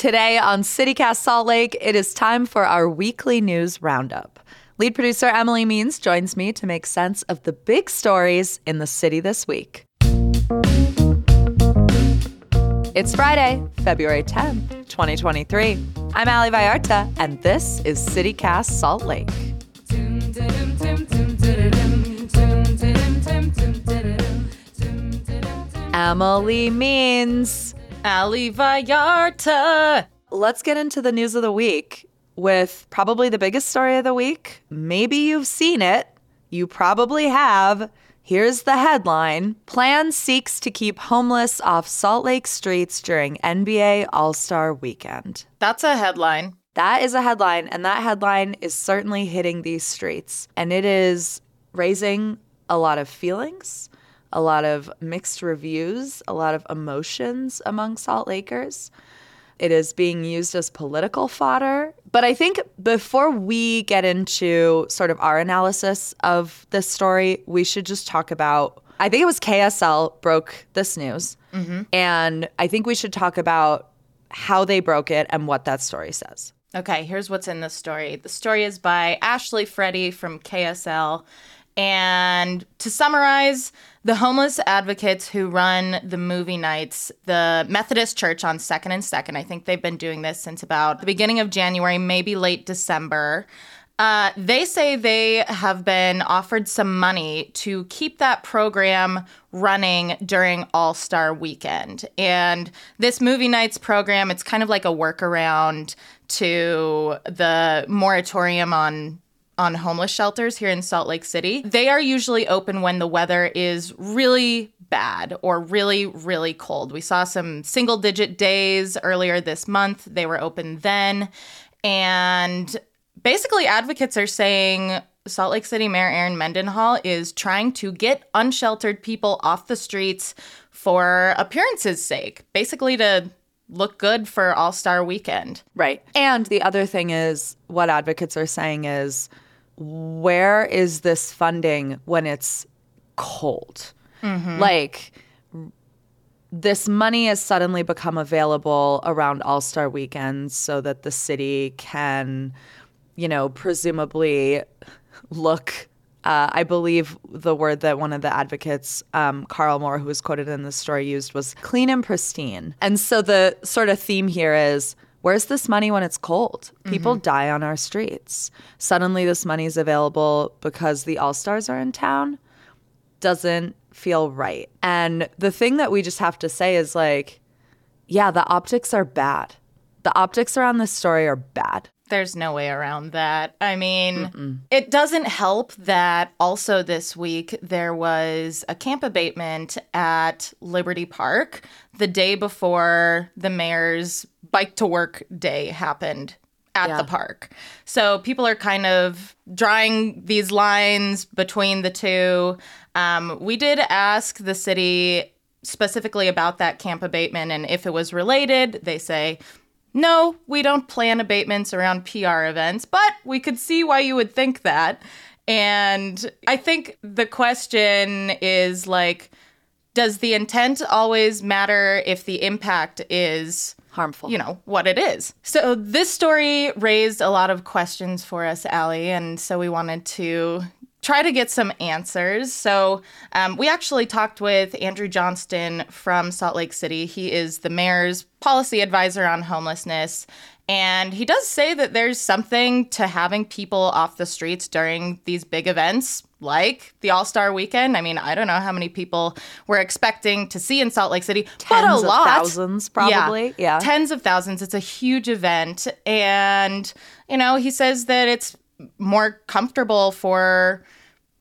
Today on CityCast Salt Lake, it is time for our weekly news roundup. Lead producer Emily Means joins me to make sense of the big stories in the city this week. It's Friday, February 10th, 2023. I'm Ali Vallarta, and this is CityCast Salt Lake. Emily Means. Ali Vallarta. Let's get into the news of the week with probably the biggest story of the week. Maybe you've seen it. You probably have. Here's the headline Plan seeks to keep homeless off Salt Lake streets during NBA All Star weekend. That's a headline. That is a headline, and that headline is certainly hitting these streets. And it is raising a lot of feelings, a lot of mixed reviews, a lot of emotions among Salt Lakers. It is being used as political fodder. But I think before we get into sort of our analysis of this story, we should just talk about. I think it was KSL broke this news. Mm-hmm. And I think we should talk about how they broke it and what that story says. Okay, here's what's in the story. The story is by Ashley Fredde from KSL. And to summarize, the homeless advocates who run the movie nights, the Methodist Church on 2nd and 2nd, I think they've been doing this since about the beginning of January, maybe late December. Uh, they say they have been offered some money to keep that program running during All Star Weekend. And this movie nights program, it's kind of like a workaround to the moratorium on on homeless shelters here in Salt Lake City. They are usually open when the weather is really bad or really, really cold. We saw some single digit days earlier this month. They were open then. And basically, advocates are saying Salt Lake City Mayor Erin Mendenhall is trying to get unsheltered people off the streets for appearances' sake, basically to look good for All Star Weekend. Right. And the other thing is, what advocates are saying is, where is this funding when it's cold? Like, this money has suddenly become available around All Star weekends so that the city can, you know, presumably look. Uh, I believe the word that one of the advocates, um, Carl Moore, who was quoted in this story, used was clean and pristine. And so the sort of theme here is where's this money when it's cold? People mm-hmm. die on our streets. Suddenly, this money is available because the All Stars are in town doesn't feel right. And the thing that we just have to say is like, yeah, the optics are bad. The optics around this story are bad. There's no way around that. I mean, it doesn't help that also this week there was a camp abatement at Liberty Park the day before the mayor's bike to work day happened at Yeah. the park. So people are kind of drawing these lines between the two. Um, we did ask the city specifically about that camp abatement and if it was related. They say, no, we don't plan abatements around PR events, but we could see why you would think that. And I think the question is like, does the intent always matter if the impact is Harmful. you know what it is. So this story raised a lot of questions for us, Ali, and so we wanted to try to get some answers. So um, we actually talked with Andrew Johnston from Salt Lake City. He is the mayor's policy advisor on homelessness. And he does say that there's something to having people off the streets during these big events like the All Star Weekend. I mean, I don't know how many people we're expecting to see in Salt Lake City, but a Tens of lot, thousands, probably. Yeah. tens of thousands. It's a huge event, and you know, he says that it's more comfortable for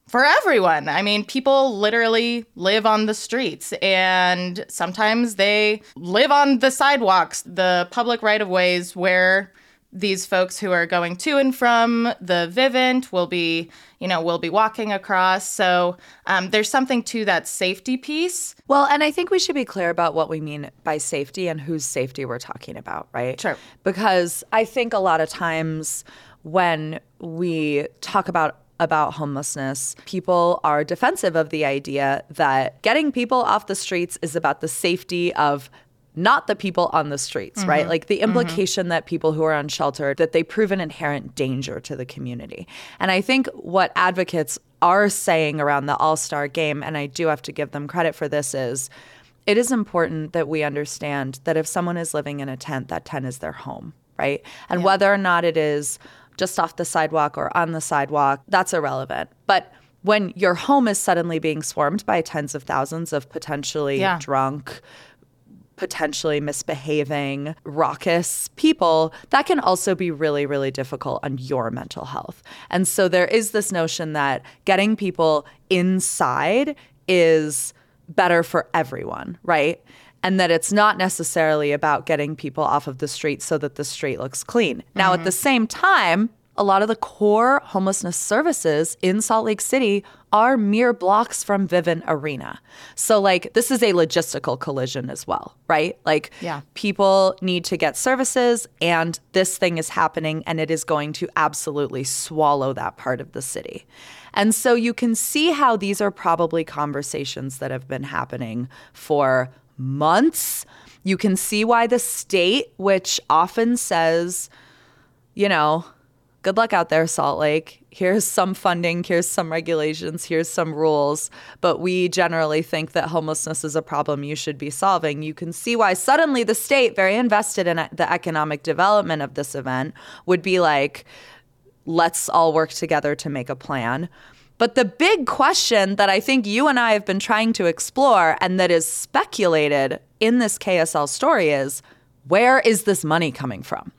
for everyone. I mean, people literally live on the streets and sometimes they live on the sidewalks, the public right of ways where these folks who are going to and from the Vivint will be, you know, will be walking across. So um, there's something to that safety piece. Well, and I think we should be clear about what we mean by safety and whose safety we're talking about, right? Sure. Because I think a lot of times when we talk about about homelessness, people are defensive of the idea that getting people off the streets is about the safety of not the people on the streets, mm-hmm. right? Like the implication mm-hmm. that people who are unsheltered that they prove an inherent danger to the community. And I think what advocates are saying around the All-Star game and I do have to give them credit for this is it is important that we understand that if someone is living in a tent, that tent is their home, right? And yeah. whether or not it is just off the sidewalk or on the sidewalk, that's irrelevant. But when your home is suddenly being swarmed by tens of thousands of potentially yeah. drunk, potentially misbehaving, raucous people, that can also be really, really difficult on your mental health. And so there is this notion that getting people inside is better for everyone, right? And that it's not necessarily about getting people off of the street so that the street looks clean. Now, mm-hmm. at the same time, a lot of the core homelessness services in Salt Lake City are mere blocks from Vivint Arena. So, like, this is a logistical collision as well, right? Like, yeah. people need to get services, and this thing is happening, and it is going to absolutely swallow that part of the city. And so, you can see how these are probably conversations that have been happening for months. You can see why the state, which often says, you know, good luck out there, Salt Lake. Here's some funding, here's some regulations, here's some rules. But we generally think that homelessness is a problem you should be solving. You can see why suddenly the state, very invested in the economic development of this event, would be like, let's all work together to make a plan. But the big question that I think you and I have been trying to explore and that is speculated in this KSL story is where is this money coming from?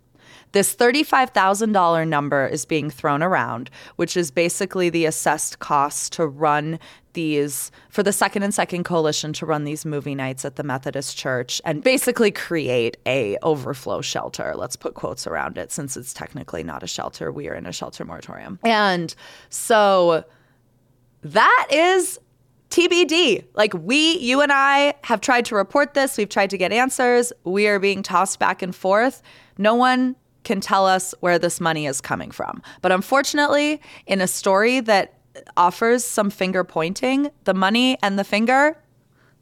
This $35,000 number is being thrown around, which is basically the assessed cost to run these for the second and second coalition to run these movie nights at the Methodist Church and basically create a overflow shelter. Let's put quotes around it since it's technically not a shelter. We are in a shelter moratorium. And so that is TBD. Like we, you and I have tried to report this. We've tried to get answers. We are being tossed back and forth. No one can tell us where this money is coming from. But unfortunately, in a story that offers some finger pointing, the money and the finger,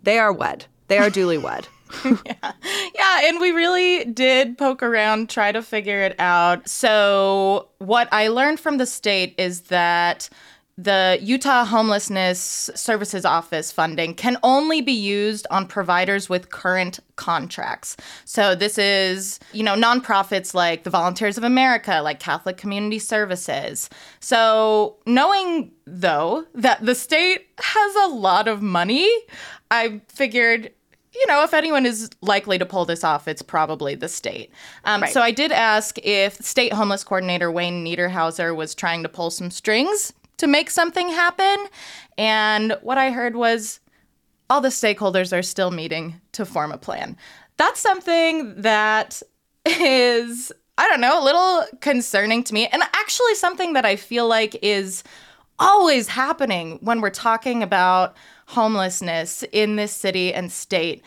they are wed. They are duly wed. yeah. Yeah. And we really did poke around, try to figure it out. So, what I learned from the state is that the Utah Homelessness Services Office funding can only be used on providers with current contracts. So this is, you know, nonprofits like the Volunteers of America, like Catholic Community Services. So knowing though that the state has a lot of money, I figured you know, if anyone is likely to pull this off, it's probably the state. Um, right. So I did ask if state homeless coordinator Wayne Niederhauser was trying to pull some strings to make something happen. And what I heard was all the stakeholders are still meeting to form a plan. That's something that is, I don't know, a little concerning to me. And actually, something that I feel like is always happening when we're talking about homelessness in this city and state.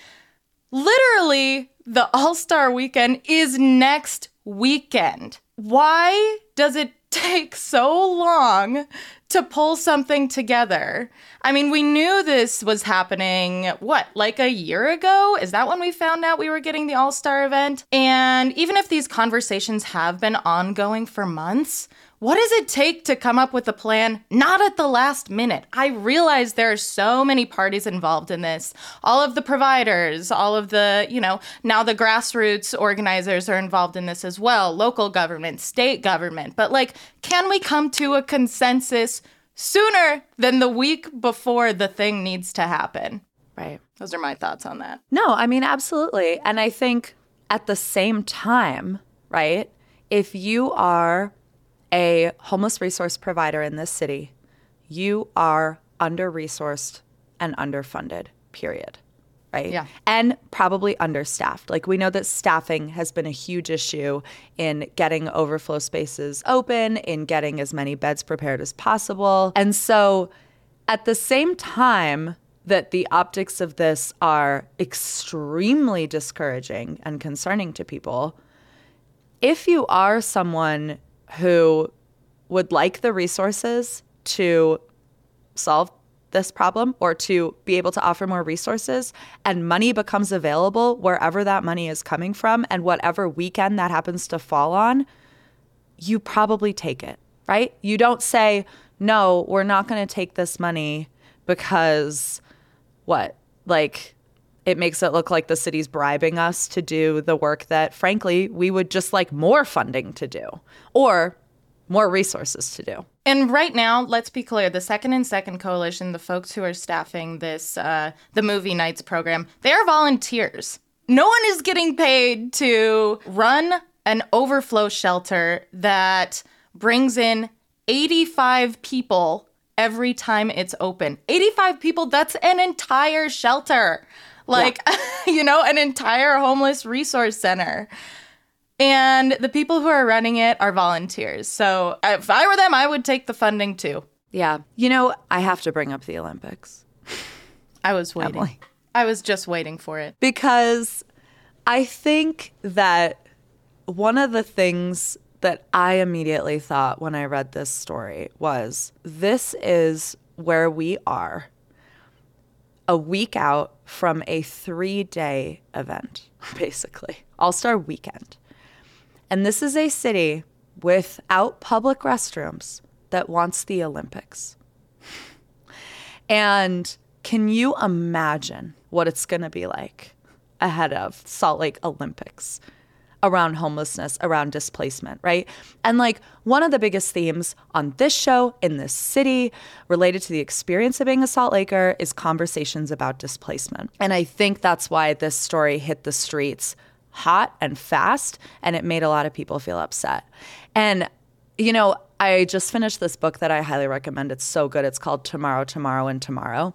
Literally, the All Star weekend is next weekend. Why does it take so long to pull something together. I mean, we knew this was happening, what, like a year ago? Is that when we found out we were getting the All Star event? And even if these conversations have been ongoing for months, what does it take to come up with a plan not at the last minute? I realize there are so many parties involved in this. All of the providers, all of the, you know, now the grassroots organizers are involved in this as well, local government, state government. But like, can we come to a consensus sooner than the week before the thing needs to happen? Right. Those are my thoughts on that. No, I mean, absolutely. And I think at the same time, right, if you are a homeless resource provider in this city, you are under resourced and underfunded, period. Right? Yeah. And probably understaffed. Like we know that staffing has been a huge issue in getting overflow spaces open, in getting as many beds prepared as possible. And so at the same time that the optics of this are extremely discouraging and concerning to people, if you are someone who would like the resources to solve this problem or to be able to offer more resources and money becomes available wherever that money is coming from and whatever weekend that happens to fall on, you probably take it, right? You don't say, no, we're not going to take this money because what? Like, it makes it look like the city's bribing us to do the work that, frankly, we would just like more funding to do or more resources to do. And right now, let's be clear: the Second and Second Coalition, the folks who are staffing this, uh, the movie nights program, they are volunteers. No one is getting paid to run an overflow shelter that brings in 85 people every time it's open. 85 people, that's an entire shelter. Like, yeah. you know, an entire homeless resource center. And the people who are running it are volunteers. So if I were them, I would take the funding too. Yeah. You know, I have to bring up the Olympics. I was waiting. Emily. I was just waiting for it. Because I think that one of the things that I immediately thought when I read this story was this is where we are a week out from a three day event, basically, All Star weekend. And this is a city without public restrooms that wants the Olympics. And can you imagine what it's going to be like ahead of Salt Lake Olympics? Around homelessness, around displacement, right? And like one of the biggest themes on this show in this city related to the experience of being a Salt Laker is conversations about displacement. And I think that's why this story hit the streets hot and fast, and it made a lot of people feel upset. And, you know, I just finished this book that I highly recommend. It's so good. It's called Tomorrow, Tomorrow, and Tomorrow.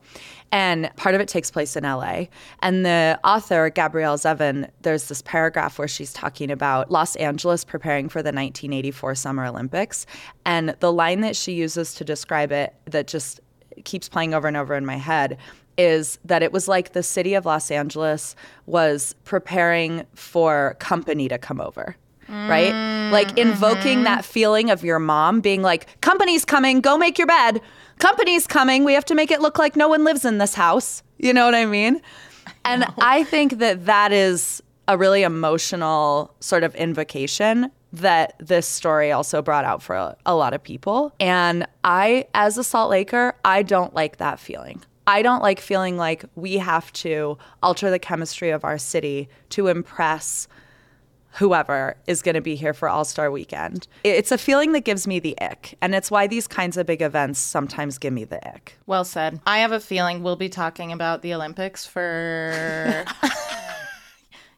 And part of it takes place in LA. And the author, Gabrielle Zevin, there's this paragraph where she's talking about Los Angeles preparing for the 1984 Summer Olympics. And the line that she uses to describe it that just keeps playing over and over in my head is that it was like the city of Los Angeles was preparing for company to come over. Right? Mm, like invoking mm-hmm. that feeling of your mom being like, company's coming, go make your bed. Company's coming, we have to make it look like no one lives in this house. You know what I mean? And I think that that is a really emotional sort of invocation that this story also brought out for a, a, lot of people. And I, as a Salt Laker, I don't like that feeling. I don't like feeling like we have to alter the chemistry of our city to impress whoever is going to be here for All Star Weekend. It's a feeling that gives me the ick. And it's why these kinds of big events sometimes give me the ick. Well said. I have a feeling we'll be talking about the Olympics for.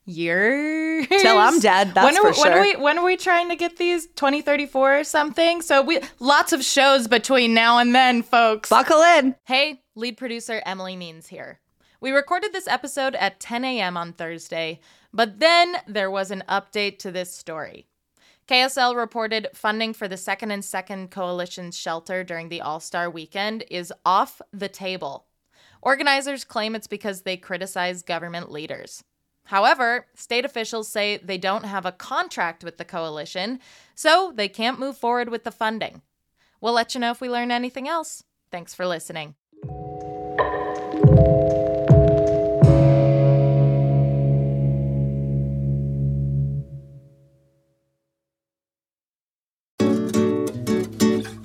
years till I'm dead. That's when are, for sure. When are we when are we trying to get these 2034 or something? So we lots of shows between now and then, folks. Buckle in. Hey, lead producer Emily Means here. We recorded this episode at 10 a.m. on Thursday, but then there was an update to this story. KSL reported funding for the Second and Second Coalition's shelter during the All Star weekend is off the table. Organizers claim it's because they criticize government leaders. However, state officials say they don't have a contract with the coalition, so they can't move forward with the funding. We'll let you know if we learn anything else. Thanks for listening.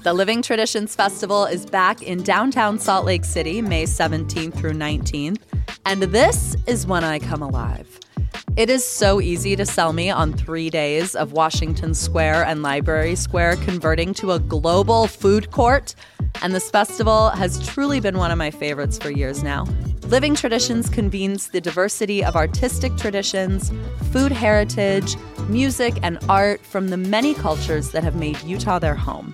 The Living Traditions Festival is back in downtown Salt Lake City, May 17th through 19th, and this is when I come alive. It is so easy to sell me on three days of Washington Square and Library Square converting to a global food court, and this festival has truly been one of my favorites for years now. Living Traditions convenes the diversity of artistic traditions, food heritage, music, and art from the many cultures that have made Utah their home.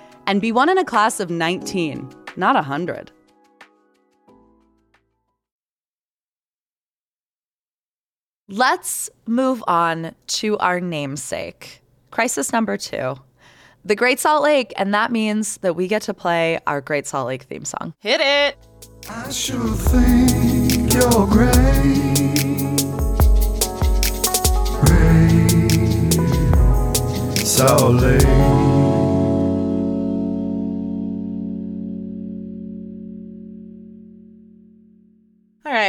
and be one in a class of 19, not 100. Let's move on to our namesake. Crisis number two the Great Salt Lake, and that means that we get to play our Great Salt Lake theme song. Hit it. I sure think you're great. Great Salt Lake.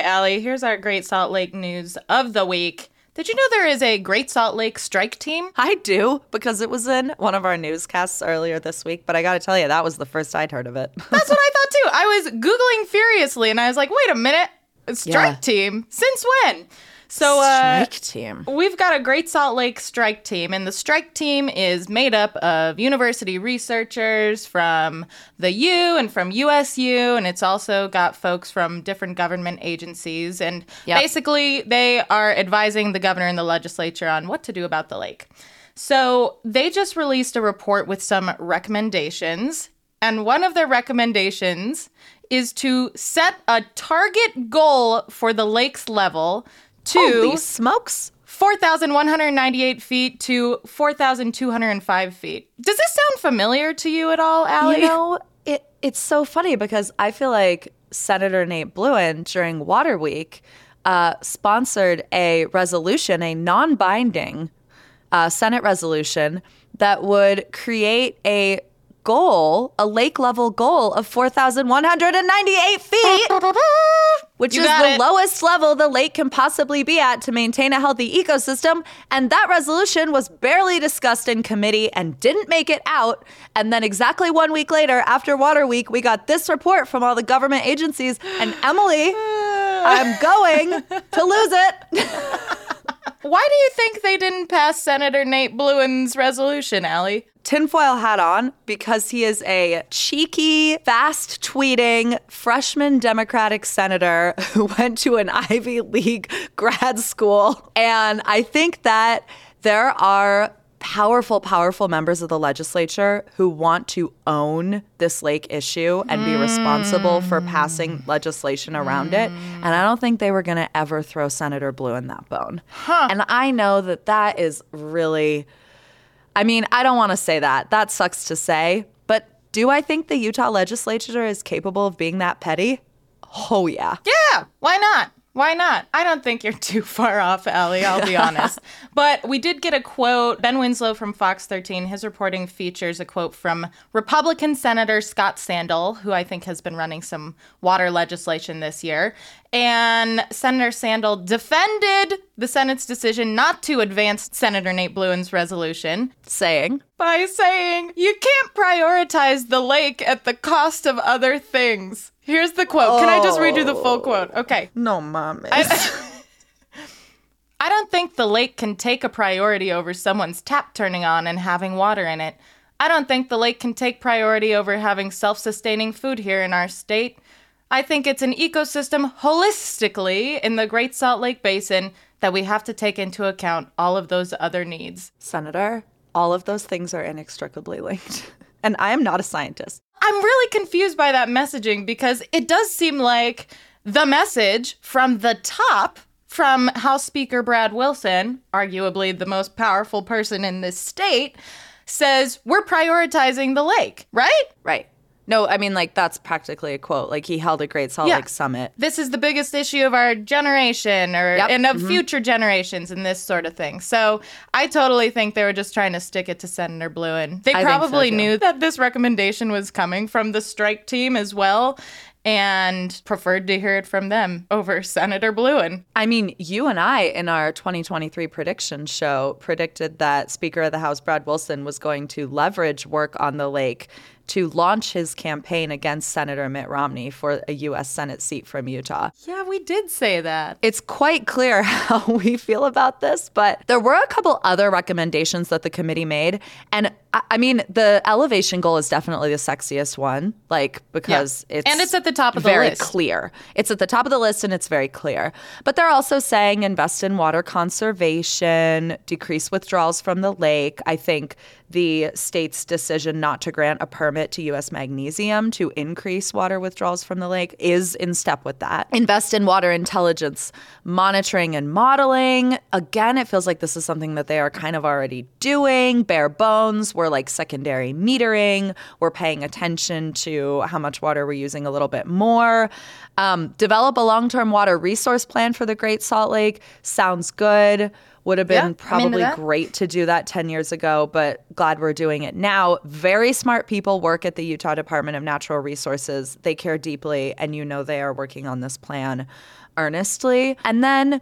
Right, Ali, here's our Great Salt Lake news of the week. Did you know there is a Great Salt Lake strike team? I do because it was in one of our newscasts earlier this week, but I got to tell you, that was the first I'd heard of it. That's what I thought too. I was Googling furiously and I was like, wait a minute, a strike Yeah. team? Since when? So, uh, Strike team. We've got a Great Salt Lake strike team, and the strike team is made up of university researchers from the U and from USU, and it's also got folks from different government agencies. And Yep. basically, they are advising the governor and the legislature on what to do about the lake. So they just released a report with some recommendations, and one of their recommendations is to set a target goal for the lake's level to Holy smokes. 4,198 feet to 4,205 feet. Does this sound familiar to you at all, Ali? You know, it it's so funny because I feel like Senator Nate Blouin during Water Week uh, sponsored a resolution, a non-binding uh, Senate resolution that would create a goal, a lake level goal of 4,198 feet, which You is the it. lowest level the lake can possibly be at to maintain a healthy ecosystem. And that resolution was barely discussed in committee and didn't make it out. And then exactly one week later, after Water Week, we got this report from all the government agencies. And Emily, I'm going to lose it. Why do you think they didn't pass Senator Nate Blouin's resolution, Ali? Tinfoil hat on because he is a cheeky, fast tweeting freshman Democratic senator who went to an Ivy League grad school. And I think that there are powerful, powerful members of the legislature who want to own this lake issue and be responsible for hmm. passing legislation around it. Hmm. And I don't think they were going to ever throw Senator Blouin that bone. And I know that that is really. I mean, I don't want to say that. That sucks to say. But do I think the Utah legislature is capable of being that petty? Oh, yeah. Yeah, why not? Why not? I don't think you're too far off, Ellie, I'll be honest. But we did get a quote. Ben Winslow from Fox 13, his reporting features a quote from Republican Senator Scott Sandall, who I think has been running some water legislation this year. And Senator Sandall defended the Senate's decision not to advance Senator Nate Blouin's resolution Saying, by saying, you can't prioritize the lake at the cost of other things. Here's the quote. Can I just read you the full oh. quote? Okay. no, mom. I don't think the lake can take a priority over someone's tap turning on and having water in it. I don't think the lake can take priority over having self sustaining food here in our state. I think it's an ecosystem holistically in the Great Salt Lake Basin that we have to take into account all of those other needs. Senator, all of those things are inextricably linked. and I am not a scientist. I'm really confused by that messaging because it does seem like the message from the top from House Speaker Brad Wilson, arguably the most powerful person in this state, says we're prioritizing the lake, right? Right. No, I mean, like, that's practically a quote. Like, he held a Great Salt Yeah. Lake Summit. This is the biggest issue of our generation or Yep. and of mm-hmm. future generations and this sort of thing. So I totally think they were just trying to stick it to Senator Blouin. They I think so, probably knew that this recommendation was coming from the strike team as well and preferred to hear it from them over Senator Blouin. I mean, you and I in our 2023 prediction show predicted that Speaker of the House Brad Wilson was going to leverage work on the lake to launch his campaign against Senator Mitt Romney for a U.S. Senate seat from Utah. Yeah, we did say that. It's quite clear how we feel about this, but there were a couple other recommendations that the committee made. And I, mean, the elevation goal is definitely the sexiest one, like, because it's. And it's at the top of the list. It's very list. clear. It's at the top of the list and it's very clear. But they're also saying invest in water conservation, decrease withdrawals from the lake. I think the state's decision not to grant a permit to U.S. Magnesium to increase water withdrawals from the lake is in step with that. Invest in water intelligence monitoring and modeling. Again, it feels like this is something that they are kind of already doing. Bare bones. We're like secondary metering. We're paying attention to how much water we're using a little bit more. Um, develop a long term water resource plan for the Great Salt Lake. Sounds good. Would have been I'm probably great to do that 10 years ago, but glad we're doing it now. Very smart people work at the Utah Department of Natural Resources. They care deeply, and you know they are working on this plan earnestly. And then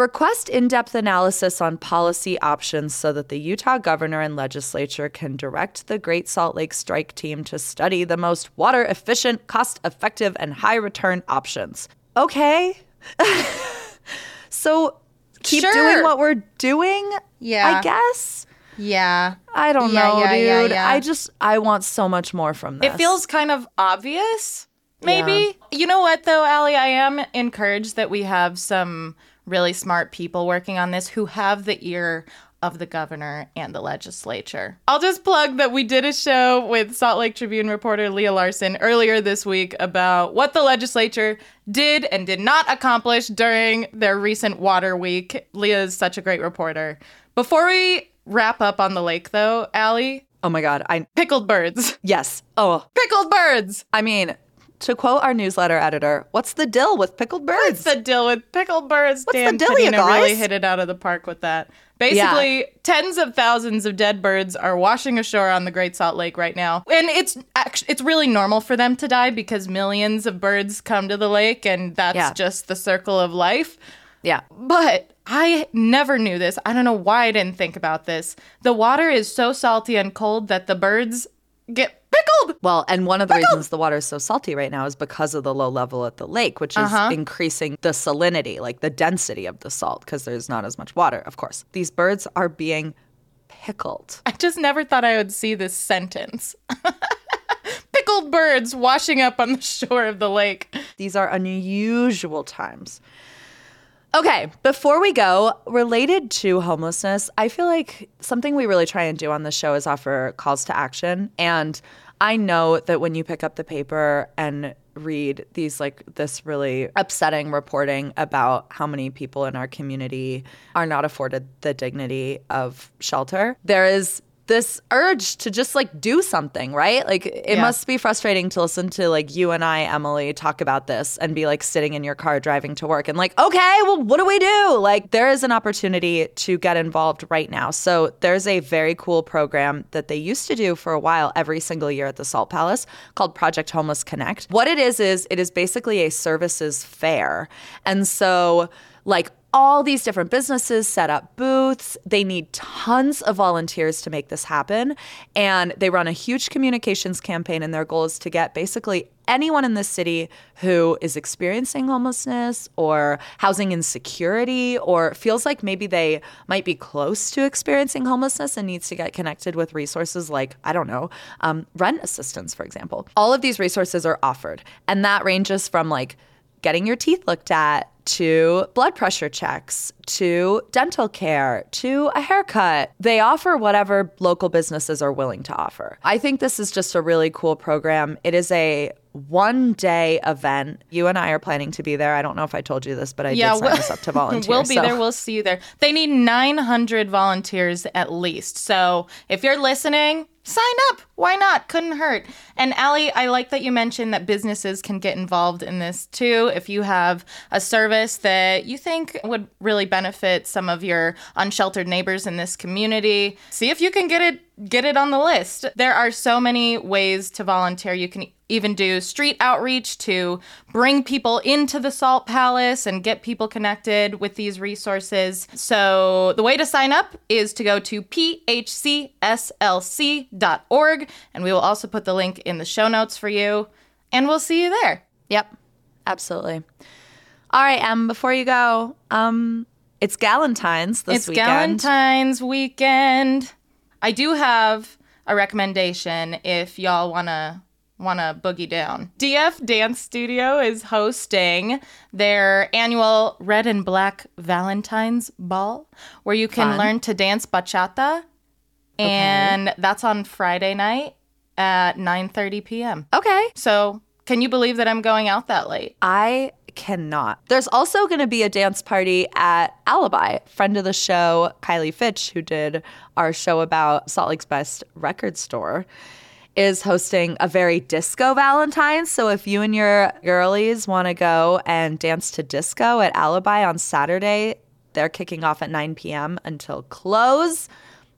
request in depth analysis on policy options so that the Utah governor and legislature can direct the Great Salt Lake Strike Team to study the most water efficient, cost effective, and high return options. Okay. so keep Sure. doing what we're doing. Yeah. I guess. Yeah. I don't Yeah, know, yeah, dude. yeah. I just I want so much more from this. It feels kind of obvious, maybe. You know what, though, Ali? I am encouraged that we have some really smart people working on this who have the ear of the governor and the legislature. I'll just plug that we did a show with Salt Lake Tribune reporter Leia Larsen earlier this week about what the legislature did and did not accomplish during their recent water week. Leah is such a great reporter. Before we wrap up on the lake, though, Ali, Oh my god. I pickled birds. yes. Oh, Pickled birds! I mean, to quote our newsletter editor, what's the dill with pickled birds? What's the deal with pickled birds? What's the Dan deal, you Panina really hit it out of the park with that. Basically, tens of thousands of dead birds are washing ashore on the Great Salt Lake right now, and it's actually it's really normal for them to die because millions of birds come to the lake, and that's Yeah. just the circle of life. yeah. But I never knew this. I don't know why I didn't think about this. The water is so salty and cold that the birds get pickled. Well, and one of the reasons the water is so salty right now is because of the low level at the lake, which is Uh-huh. increasing the salinity, like the density of the salt, because there's not as much water, of course. These birds are being pickled. I just never thought I would see this sentence. Pickled birds washing up on the shore of the lake. These are unusual times. Okay, before we go, related to homelessness, I feel like something we really try and do on the show is offer calls to action. And I know that when you pick up the paper and read these, like, this really upsetting reporting about how many people in our community are not afforded the dignity of shelter, there is this urge to just like do something, right? Like it Yeah. must be frustrating to listen to like you and I, Emily, talk about this and be like sitting in your car driving to work and like, okay, well, what do we do? Like there is an opportunity to get involved right now. So there's a very cool program that they used to do for a while every single year at the Salt Palace called Project Homeless Connect. What it is is it is basically a services fair. And so like all these different businesses set up booths. They need tons of volunteers to make this happen. And they run a huge communications campaign, and their goal is to get basically anyone in the city who is experiencing homelessness or housing insecurity or feels like maybe they might be close to experiencing homelessness and needs to get connected with resources like, I don't know, um, rent assistance, for example. All of these resources are offered. And that ranges from like getting your teeth looked at to blood pressure checks, to dental care, to a haircut. They offer whatever local businesses are willing to offer. I think this is just a really cool program. It is a one day event. You and I are planning to be there. I don't know if I told you this, but I Yeah, did sign we'll- us up to volunteer. We'll be so- there. We'll see you there. They need 900 volunteers at least. So if you're listening, sign up. Why not? Couldn't hurt. And Ali, I like that you mentioned that businesses can get involved in this too. If you have a service that you think would really benefit some of your unsheltered neighbors in this community, see if you can get it get it on the list. There are so many ways to volunteer. You can even do street outreach to bring people into the Salt Palace and get people connected with these resources. So, the way to sign up is to go to phcslc.org, and we will also put the link in the show notes for you, and we'll see you there. Yep, absolutely. All right, Em, before you go, um, it's Galentine's this it's weekend. Galentine's weekend. I do have a recommendation if y'all wanna wanna boogie down. DF Dance Studio is hosting their annual Red and Black Valentine's Ball, where you can Fun. learn to dance bachata, and that's on Friday night at 9:30 p.m. Okay. So, can you believe that I'm going out that late? I cannot. There's also going to be a dance party at Alibi. Friend of the show, Kylie Fitch, who did our show about Salt Lake's best record store, is hosting a very disco Valentine's. So if you and your girlies want to go and dance to disco at Alibi on Saturday, they're kicking off at 9 p.m. until close.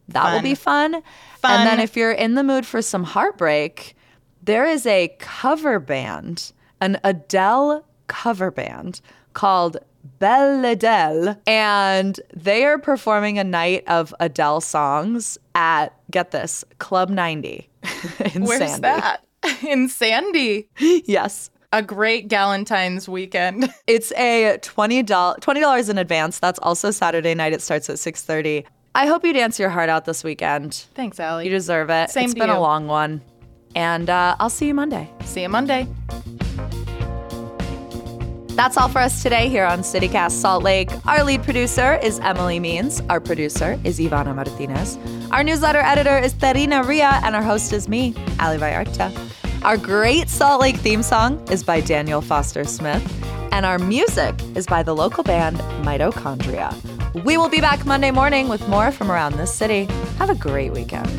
That will be fun. Fun. And then if you're in the mood for some heartbreak, there is a cover band, an Adele cover band called Belle Adele, and they are performing a night of Adele songs at get this Club 90 in Where's Sandy. that? In Sandy. Yes. A great Galentine's weekend. It's a $20, $20 in advance. That's also Saturday night. It starts at 6:30. I hope you dance your heart out this weekend. Thanks, Ali. You deserve it. Same It's been a long one. And uh, I'll see you Monday. See you Monday. That's all for us today here on CityCast Salt Lake. Our lead producer is Emily Means. Our producer is Ivana Martinez. Our newsletter editor is Terina Ria, and our host is me, Ali Vallarta. Our great Salt Lake theme song is by Daniel Foster Smith, and our music is by the local band Mitochondria. We will be back Monday morning with more from around this city. Have a great weekend.